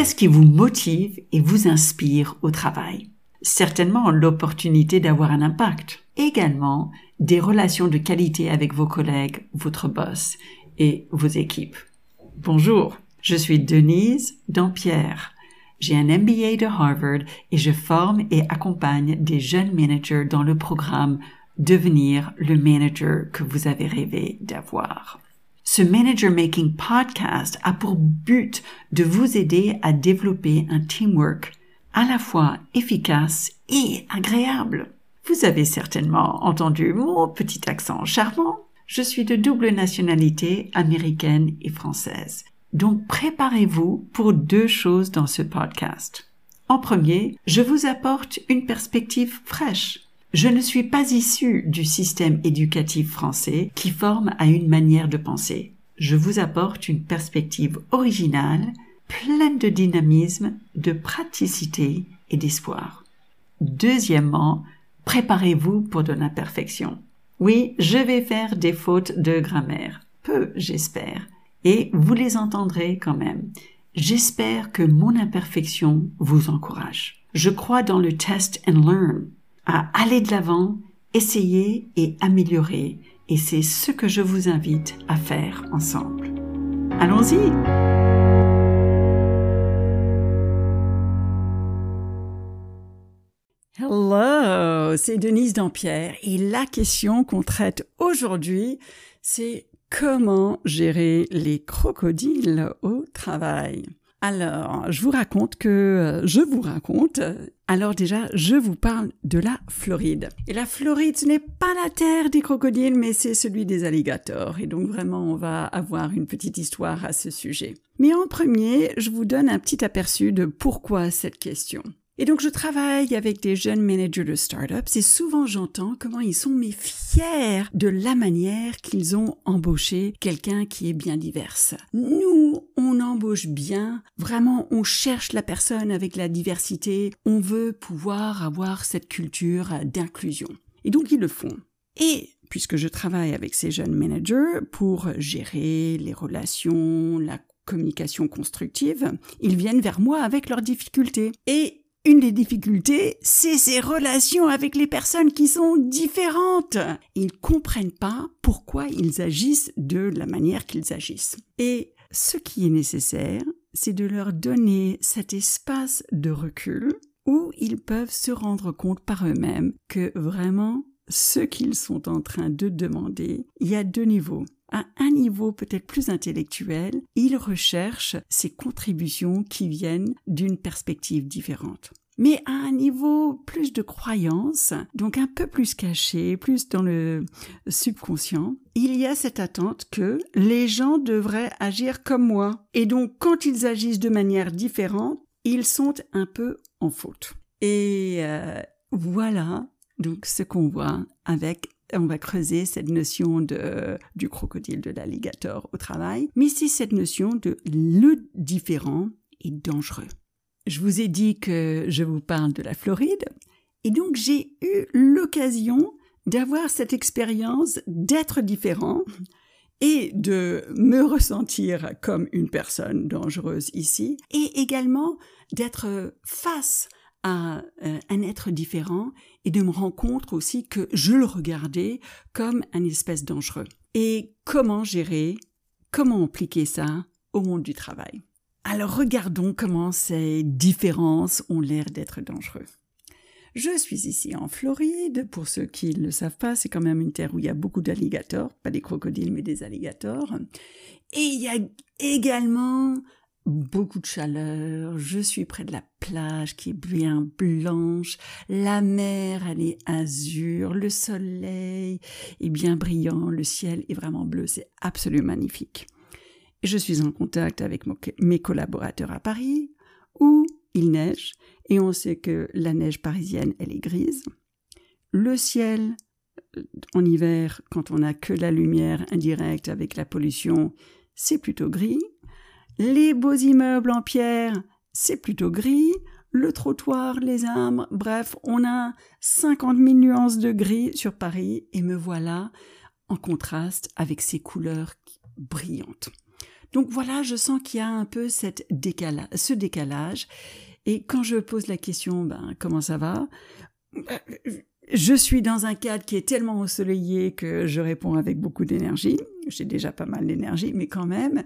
Qu'est-ce qui vous motive et vous inspire au travail? Certainement l'opportunité d'avoir un impact. Également des relations de qualité avec vos collègues, votre boss et vos équipes. Bonjour, je suis Denise Dampierre. J'ai un MBA de Harvard et je forme et accompagne des jeunes managers dans le programme Devenir le manager que vous avez rêvé d'avoir. Ce Manager Making Podcast a pour but de vous aider à développer un teamwork à la fois efficace et agréable. Vous avez certainement entendu mon petit accent charmant. Je suis de double nationalité américaine et française. Donc préparez-vous pour deux choses dans ce podcast. En premier, je vous apporte une perspective fraîche. Je ne suis pas issu du système éducatif français qui forme à une manière de penser. Je vous apporte une perspective originale, pleine de dynamisme, de praticité et d'espoir. Deuxièmement, préparez-vous pour de l'imperfection. Oui, je vais faire des fautes de grammaire. Peu, j'espère et vous les entendrez quand même. J'espère que mon imperfection vous encourage. Je crois dans le test and learn, aller de l'avant, essayer et améliorer, et c'est ce que je vous invite à faire ensemble. Allons-y! Hello, c'est Denise Dampierre et la question qu'on traite aujourd'hui, c'est Comment gérer les crocodiles au travail? Alors, je vous raconte que euh, je vous raconte. Alors déjà, je vous parle de la Floride. Et la Floride, ce n'est pas la terre des crocodiles, mais c'est celui des alligators. Et donc vraiment, on va avoir une petite histoire à ce sujet. Mais en premier, je vous donne un petit aperçu de pourquoi cette question. Et donc, je travaille avec des jeunes managers de startups et souvent j'entends comment ils sont mais fiers de la manière qu'ils ont embauché quelqu'un qui est bien diverse. Nous, on embauche bien. Vraiment, on cherche la personne avec la diversité. On veut pouvoir avoir cette culture d'inclusion. Et donc, ils le font. Et puisque je travaille avec ces jeunes managers pour gérer les relations, la communication constructive, ils viennent vers moi avec leurs difficultés. Une des difficultés, c'est ces relations avec les personnes qui sont différentes. Ils comprennent pas pourquoi ils agissent de la manière qu'ils agissent. Et ce qui est nécessaire, c'est de leur donner cet espace de recul où ils peuvent se rendre compte par eux-mêmes que vraiment ce qu'ils sont en train de demander, il y a deux niveaux à un niveau peut-être plus intellectuel, il recherche ces contributions qui viennent d'une perspective différente mais à un niveau plus de croyance, donc un peu plus caché, plus dans le subconscient, il y a cette attente que les gens devraient agir comme moi. Et donc quand ils agissent de manière différente, ils sont un peu en faute. Et euh, voilà donc ce qu'on voit avec on va creuser cette notion de, du crocodile, de l'alligator au travail, mais c'est cette notion de le différent et dangereux. Je vous ai dit que je vous parle de la Floride, et donc j'ai eu l'occasion d'avoir cette expérience d'être différent et de me ressentir comme une personne dangereuse ici, et également d'être face à euh, un être différent et de me rendre compte aussi que je le regardais comme un espèce dangereux. Et comment gérer, comment appliquer ça au monde du travail? Alors regardons comment ces différences ont l'air d'être dangereux. Je suis ici en Floride. Pour ceux qui ne le savent pas, c'est quand même une terre où il y a beaucoup d'alligators, pas des crocodiles, mais des alligators. Et il y a également beaucoup de chaleur, je suis près de la plage qui est bien blanche, la mer elle est azur, le soleil est bien brillant, le ciel est vraiment bleu, c'est absolument magnifique. Je suis en contact avec mes collaborateurs à Paris où il neige et on sait que la neige parisienne elle est grise. Le ciel euh, en hiver quand on n'a que la lumière indirecte avec la pollution, c'est plutôt gris. Les beaux immeubles en pierre, c'est plutôt gris. Le trottoir, les arbres, bref, on a 50 000 nuances de gris sur Paris et me voilà en contraste avec ces couleurs brillantes. Donc voilà, je sens qu'il y a un peu cette ce décalage. Et quand je pose la question, ben, comment ça va? Je suis dans un cadre qui est tellement ensoleillé que je réponds avec beaucoup d'énergie. J'ai déjà pas mal d'énergie, mais quand même.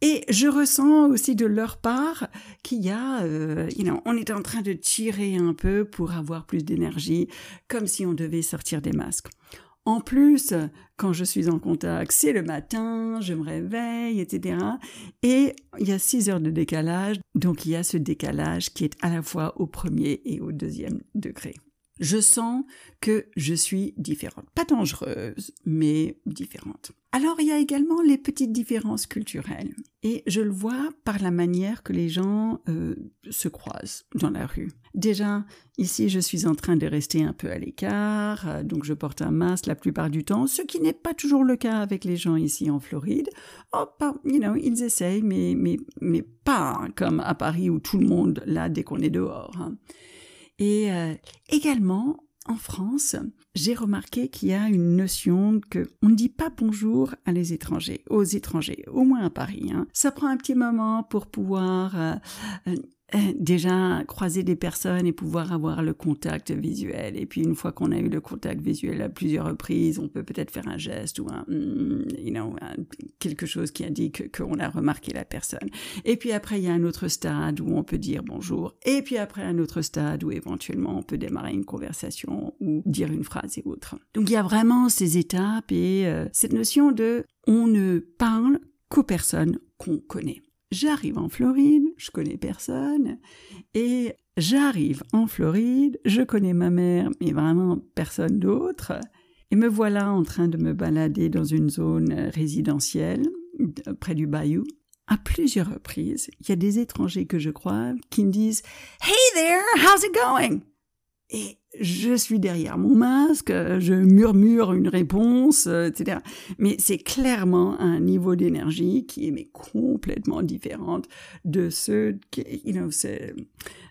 Et je ressens aussi de leur part qu'il y a, euh, on est en train de tirer un peu pour avoir plus d'énergie, comme si on devait sortir des masques. En plus, quand je suis en contact, c'est le matin, je me réveille, etc. Et il y a six heures de décalage, donc il y a ce décalage qui est à la fois au premier et au deuxième degré je sens que je suis différente. Pas dangereuse, mais différente. Alors il y a également les petites différences culturelles. Et je le vois par la manière que les gens euh, se croisent dans la rue. Déjà, ici, je suis en train de rester un peu à l'écart, euh, donc je porte un masque la plupart du temps, ce qui n'est pas toujours le cas avec les gens ici en Floride. Oh, pas, you know, ils essayent, mais, mais, mais pas comme à Paris où tout le monde, là, dès qu'on est dehors. Hein. Et euh, également, en France, j'ai remarqué qu'il y a une notion que on ne dit pas bonjour à les étrangers, aux étrangers, au moins à Paris. Hein. Ça prend un petit moment pour pouvoir euh, euh, déjà croiser des personnes et pouvoir avoir le contact visuel. Et puis une fois qu'on a eu le contact visuel à plusieurs reprises, on peut peut-être faire un geste ou un, mm, you know, quelque chose qui indique qu'on a remarqué la personne. Et puis après, il y a un autre stade où on peut dire bonjour. Et puis après, un autre stade où éventuellement on peut démarrer une conversation ou dire une phrase et autre. Donc il y a vraiment ces étapes et euh, cette notion de on ne parle qu'aux personnes qu'on connaît. J'arrive en Floride, je connais personne, et j'arrive en Floride, je connais ma mère, mais vraiment personne d'autre, et me voilà en train de me balader dans une zone résidentielle près du bayou. À plusieurs reprises, il y a des étrangers que je crois qui me disent Hey there, how's it going? Et je suis derrière mon masque, je murmure une réponse, etc. Mais c'est clairement un niveau d'énergie qui est mais complètement différente de qui, you know,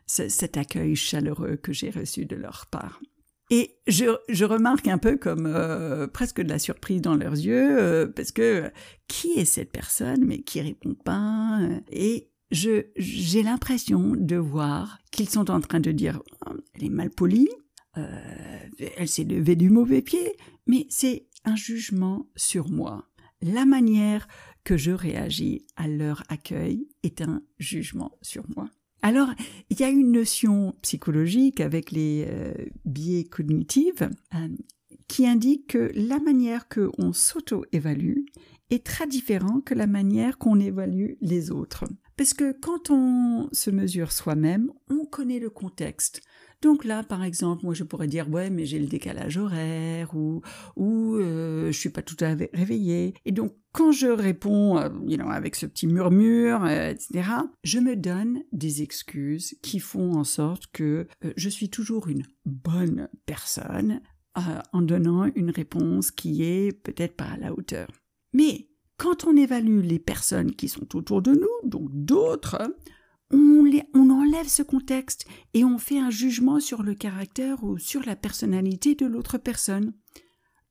cet accueil chaleureux que j'ai reçu de leur part. Et je, je remarque un peu comme euh, presque de la surprise dans leurs yeux, euh, parce que qui est cette personne, mais qui répond pas Et j'ai l'impression de voir qu'ils sont en train de dire elle est mal polie, euh, elle s'est levée du mauvais pied, mais c'est un jugement sur moi. La manière que je réagis à leur accueil est un jugement sur moi. Alors, il y a une notion psychologique avec les euh, biais cognitifs euh, qui indique que la manière que on s'auto-évalue est très différente que la manière qu'on évalue les autres. Parce que quand on se mesure soi-même, on connaît le contexte. Donc là, par exemple, moi je pourrais dire ouais, mais j'ai le décalage horaire ou ou euh, je suis pas tout à fait réveillée. Et donc quand je réponds, euh, you avec ce petit murmure, euh, etc., je me donne des excuses qui font en sorte que euh, je suis toujours une bonne personne en donnant une réponse qui est peut-être pas à la hauteur. Mais quand on évalue les personnes qui sont autour de nous, donc d'autres, on, enlève ce contexte et on fait un jugement sur le caractère ou sur la personnalité de l'autre personne.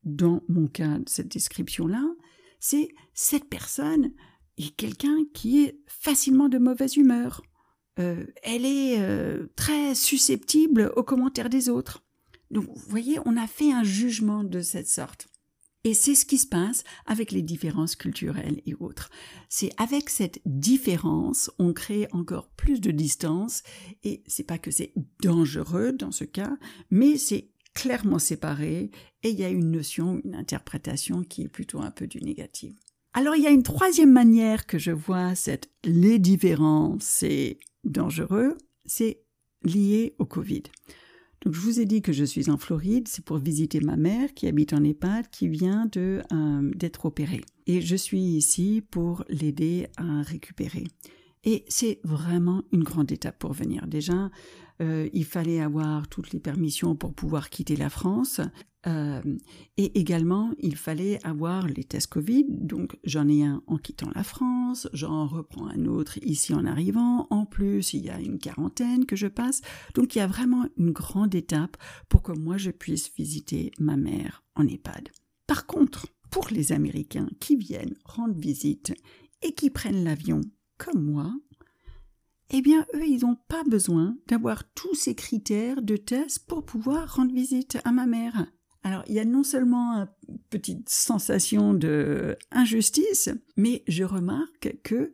Dans mon cas, cette description-là, c'est cette personne est quelqu'un qui est facilement de mauvaise humeur. Euh, elle est euh, très susceptible aux commentaires des autres. Donc, vous voyez, on a fait un jugement de cette sorte. Et c'est ce qui se passe avec les différences culturelles et autres. C'est avec cette différence, on crée encore plus de distance et c'est pas que c'est dangereux dans ce cas, mais c'est clairement séparé et il y a une notion, une interprétation qui est plutôt un peu du négatif. Alors il y a une troisième manière que je vois cette les différences c'est dangereux, c'est lié au Covid. Donc je vous ai dit que je suis en Floride, c'est pour visiter ma mère qui habite en EHPAD, qui vient de euh, d'être opérée. Et je suis ici pour l'aider à récupérer. Et c'est vraiment une grande étape pour venir. Déjà, euh, il fallait avoir toutes les permissions pour pouvoir quitter la France. Euh, et également, il fallait avoir les tests Covid. Donc, j'en ai un en quittant la France, j'en reprends un autre ici en arrivant. En plus, il y a une quarantaine que je passe. Donc, il y a vraiment une grande étape pour que moi, je puisse visiter ma mère en EHPAD. Par contre, pour les Américains qui viennent rendre visite et qui prennent l'avion, comme moi, eh bien, eux, ils n'ont pas besoin d'avoir tous ces critères de test pour pouvoir rendre visite à ma mère. Alors, il y a non seulement une petite sensation de injustice, mais je remarque que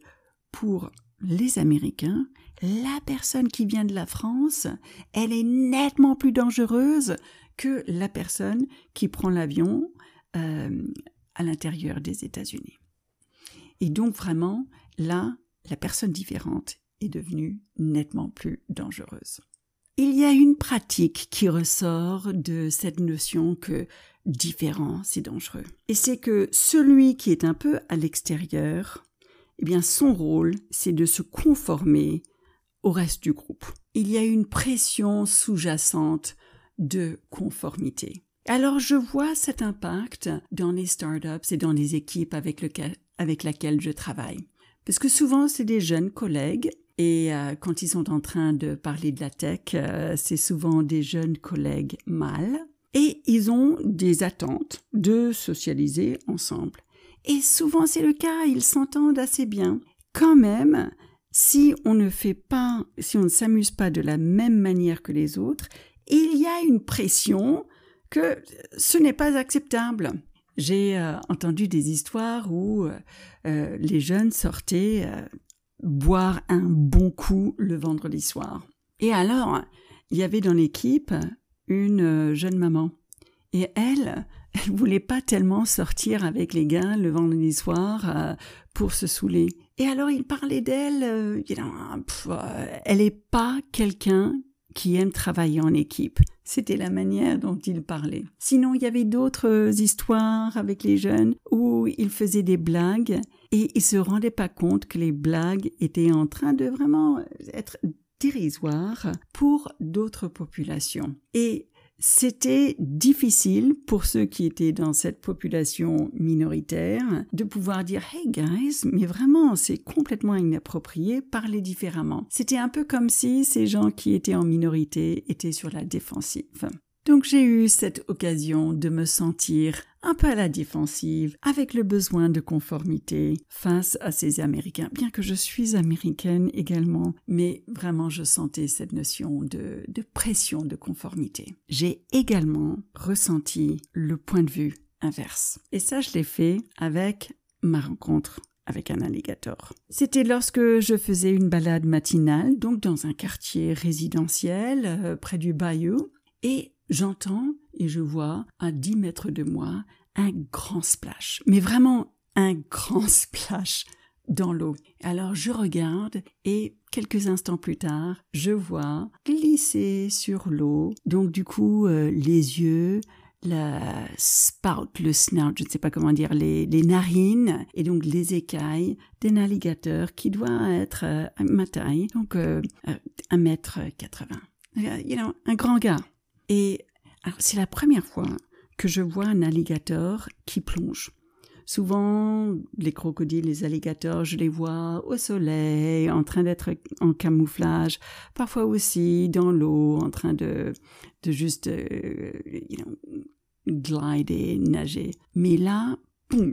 pour les Américains, la personne qui vient de la France, elle est nettement plus dangereuse que la personne qui prend l'avion euh, à l'intérieur des États-Unis. Et donc vraiment, là, la personne différente est devenue nettement plus dangereuse. Il y a une pratique qui ressort de cette notion que différent, c'est dangereux. Et c'est que celui qui est un peu à l'extérieur, eh bien, son rôle, c'est de se conformer au reste du groupe. Il y a une pression sous-jacente de conformité. Alors je vois cet impact dans les startups et dans les équipes avec, lequel, avec lesquelles je travaille. Parce que souvent c'est des jeunes collègues et euh, quand ils sont en train de parler de la tech, euh, c'est souvent des jeunes collègues mâles et ils ont des attentes de socialiser ensemble. Et souvent c'est le cas, ils s'entendent assez bien. Quand même, si on ne fait pas, si on ne s'amuse pas de la même manière que les autres, il y a une pression que ce n'est pas acceptable. J'ai euh, entendu des histoires où les jeunes sortaient boire un bon coup le vendredi soir. Et alors, il y avait dans l'équipe une jeune maman. Et elle, elle voulait pas tellement sortir avec les gars le vendredi soir pour se saouler. Et alors il parlait d'elle, elle n'est pas quelqu'un qui aime travailler en équipe. C'était la manière dont il parlait. Sinon, il y avait d'autres histoires avec les jeunes où il faisait des blagues et il se rendait pas compte que les blagues étaient en train de vraiment être dérisoires pour d'autres populations. Et c'était difficile pour ceux qui étaient dans cette population minoritaire de pouvoir dire Hey guys, mais vraiment, c'est complètement inapproprié, parler différemment. C'était un peu comme si ces gens qui étaient en minorité étaient sur la défensive. Donc j'ai eu cette occasion de me sentir un peu à la défensive, avec le besoin de conformité face à ces Américains, bien que je suis américaine également, mais vraiment je sentais cette notion de, pression de conformité. J'ai également ressenti le point de vue inverse. Et ça, je l'ai fait avec ma rencontre avec un alligator. C'était lorsque je faisais une balade matinale, donc dans un quartier résidentiel euh, près du bayou, et j'entends et je vois à 10 mètres de moi un grand splash, mais vraiment un grand splash dans l'eau. Alors je regarde et quelques instants plus tard, je vois glisser sur l'eau, donc du coup euh, les yeux, la spout, le snout, je ne sais pas comment dire, les, narines et donc les écailles d'un alligator qui doit être euh, à ma taille, donc euh, un mètre quatre-vingts. You know, un grand gars. Et c'est la première fois que je vois un alligator qui plonge. Souvent, les crocodiles, les alligators, je les vois au soleil, en train d'être en camouflage, parfois aussi dans l'eau, en train de, juste, euh, glider, nager. Mais là,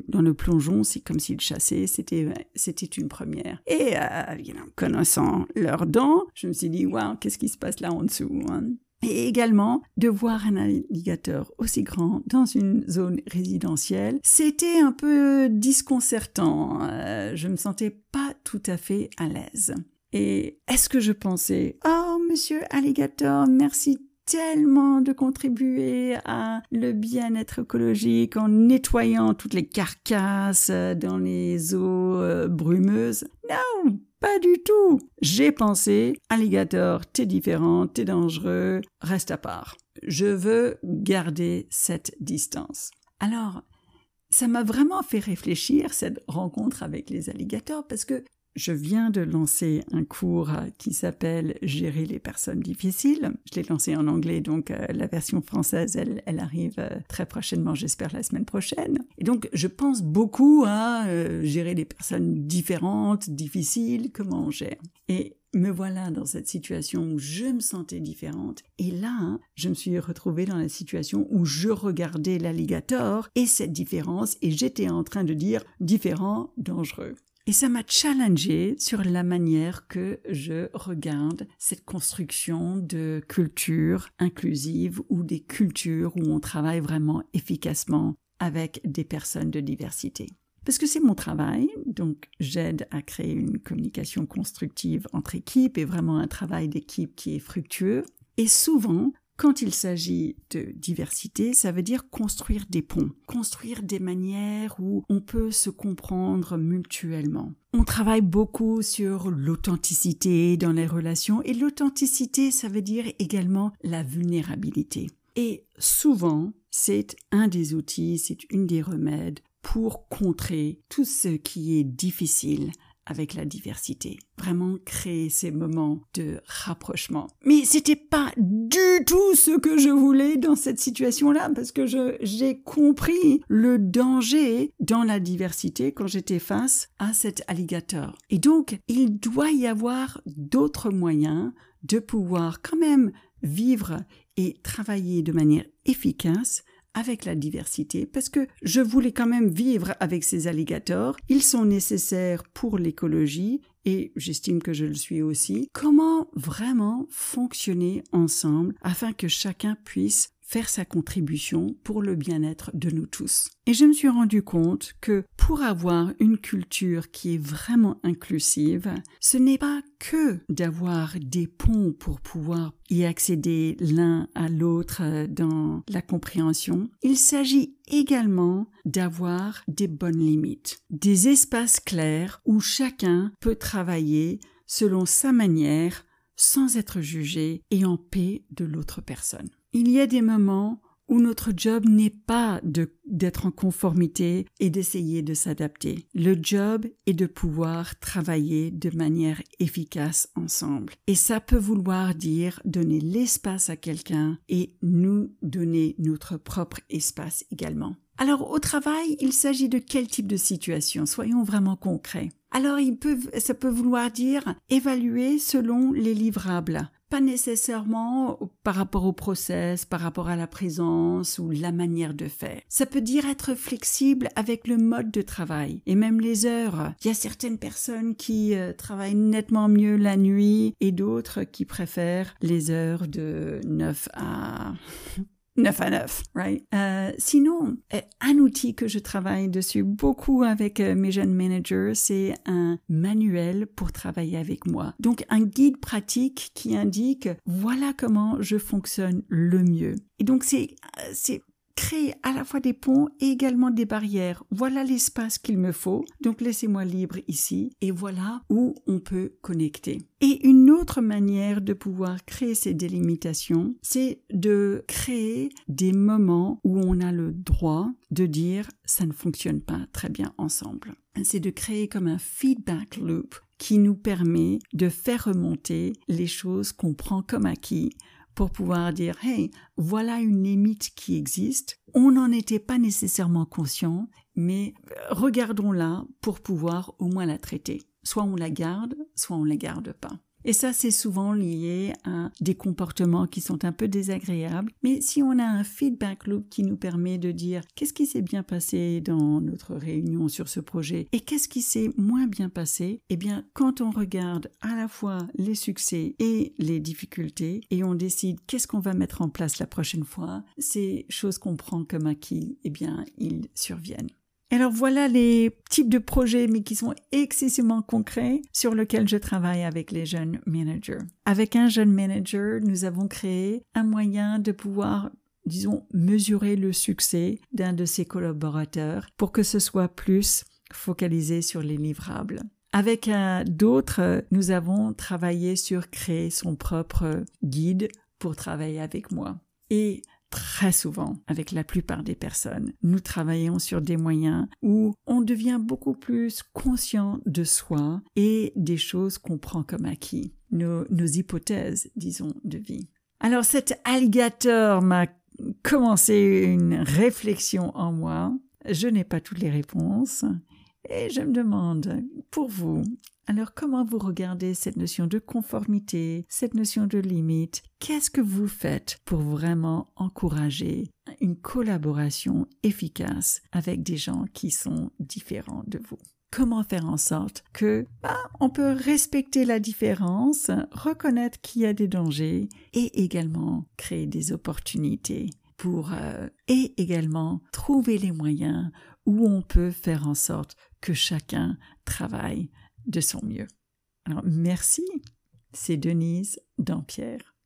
dans le plongeon, c'est comme s'ils chassaient, c'était, c'était une première. Et, euh, connaissant leurs dents, je me suis dit, waouh, qu'est-ce qui se passe là en dessous? Hein? Et également de voir un alligator aussi grand dans une zone résidentielle, c'était un peu disconcertant. Euh, je me sentais pas tout à fait à l'aise. Et est-ce que je pensais, oh monsieur alligator, merci tellement de contribuer à le bien-être écologique en nettoyant toutes les carcasses dans les eaux euh, brumeuses. Non, pas du tout. J'ai pensé, alligator, t'es différent, t'es dangereux, reste à part. Je veux garder cette distance. Alors, ça m'a vraiment fait réfléchir cette rencontre avec les alligators parce que je viens de lancer un cours qui s'appelle Gérer les personnes difficiles. Je l'ai lancé en anglais, donc euh, la version française, elle, arrive euh, très prochainement, j'espère la semaine prochaine. Et donc, je pense beaucoup à euh, gérer les personnes différentes, difficiles, comment on gère. Et me voilà dans cette situation où je me sentais différente. Et là, je me suis retrouvée dans la situation où je regardais l'alligator et cette différence et j'étais en train de dire différent, dangereux. Et ça m'a challengé sur la manière que je regarde cette construction de culture inclusive ou des cultures où on travaille vraiment efficacement avec des personnes de diversité. Parce que c'est mon travail, donc j'aide à créer une communication constructive entre équipes et vraiment un travail d'équipe qui est fructueux. Et souvent, quand il s'agit de diversité, ça veut dire construire des ponts, construire des manières où on peut se comprendre mutuellement. On travaille beaucoup sur l'authenticité dans les relations et l'authenticité, ça veut dire également la vulnérabilité. Et souvent, c'est un des outils, c'est une des remèdes pour contrer tout ce qui est difficile avec la diversité. Vraiment créer ces moments de rapprochement. Mais c'était pas du tout ce que je voulais dans cette situation-là parce que j'ai compris le danger dans la diversité quand j'étais face à cet alligator. Et donc, il doit y avoir d'autres moyens de pouvoir quand même vivre et travailler de manière efficace avec la diversité parce que je voulais quand même vivre avec ces alligators. Ils sont nécessaires pour l'écologie et j'estime que je le suis aussi. Comment vraiment fonctionner ensemble afin que chacun puisse faire sa contribution pour le bien-être de nous tous? Et je me suis rendu compte que pour avoir une culture qui est vraiment inclusive, ce n'est pas que d'avoir des ponts pour pouvoir y accéder l'un à l'autre dans la compréhension, il s'agit également d'avoir des bonnes limites, des espaces clairs où chacun peut travailler selon sa manière sans être jugé et en paix de l'autre personne. Il y a des moments où notre job n'est pas d'être en conformité et d'essayer de s'adapter. Le job est de pouvoir travailler de manière efficace ensemble. Et ça peut vouloir dire donner l'espace à quelqu'un et nous donner notre propre espace également. Alors au travail, il s'agit de quel type de situation? Soyons vraiment concrets. Alors ça peut vouloir dire évaluer selon les livrables pas nécessairement par rapport au process, par rapport à la présence ou la manière de faire. Ça peut dire être flexible avec le mode de travail et même les heures. Il y a certaines personnes qui euh, travaillent nettement mieux la nuit et d'autres qui préfèrent les heures de 9 à 9 à 9, right? Euh, sinon, euh, un outil que je travaille dessus beaucoup avec euh, mes jeunes managers, c'est un manuel pour travailler avec moi. Donc, un guide pratique qui indique voilà comment je fonctionne le mieux. Et donc, c'est, c'est créer à la fois des ponts et également des barrières. Voilà l'espace qu'il me faut, donc laissez-moi libre ici, et voilà où on peut connecter. Et une autre manière de pouvoir créer ces délimitations, c'est de créer des moments où on a le droit de dire ça ne fonctionne pas très bien ensemble. C'est de créer comme un feedback loop qui nous permet de faire remonter les choses qu'on prend comme acquis pour pouvoir dire hey, voilà une limite qui existe. On n'en était pas nécessairement conscient, mais regardons-la pour pouvoir au moins la traiter. Soit on la garde, soit on la garde pas. Et ça, c'est souvent lié à des comportements qui sont un peu désagréables. Mais si on a un feedback loop qui nous permet de dire qu'est-ce qui s'est bien passé dans notre réunion sur ce projet et qu'est-ce qui s'est moins bien passé, eh bien, quand on regarde à la fois les succès et les difficultés et on décide qu'est-ce qu'on va mettre en place la prochaine fois, ces choses qu'on prend comme acquis, eh bien, ils surviennent. Alors voilà les types de projets, mais qui sont excessivement concrets, sur lesquels je travaille avec les jeunes managers. Avec un jeune manager, nous avons créé un moyen de pouvoir disons, mesurer le succès d'un de ses collaborateurs pour que ce soit plus focalisé sur les livrables. Avec d'autres, nous avons travaillé sur créer son propre guide pour travailler avec moi. Et très souvent avec la plupart des personnes. Nous travaillons sur des moyens où on devient beaucoup plus conscient de soi et des choses qu'on prend comme acquis, nos, nos hypothèses, disons, de vie. Alors cet alligator m'a commencé une réflexion en moi. Je n'ai pas toutes les réponses. Et je me demande, pour vous, alors comment vous regardez cette notion de conformité, cette notion de limite? Qu'est-ce que vous faites pour vraiment encourager une collaboration efficace avec des gens qui sont différents de vous? Comment faire en sorte que bah, on peut respecter la différence, reconnaître qu'il y a des dangers et également créer des opportunités pour euh, et également trouver les moyens où on peut faire en sorte que chacun travaille de son mieux. Alors merci, c'est Denise Dampierre.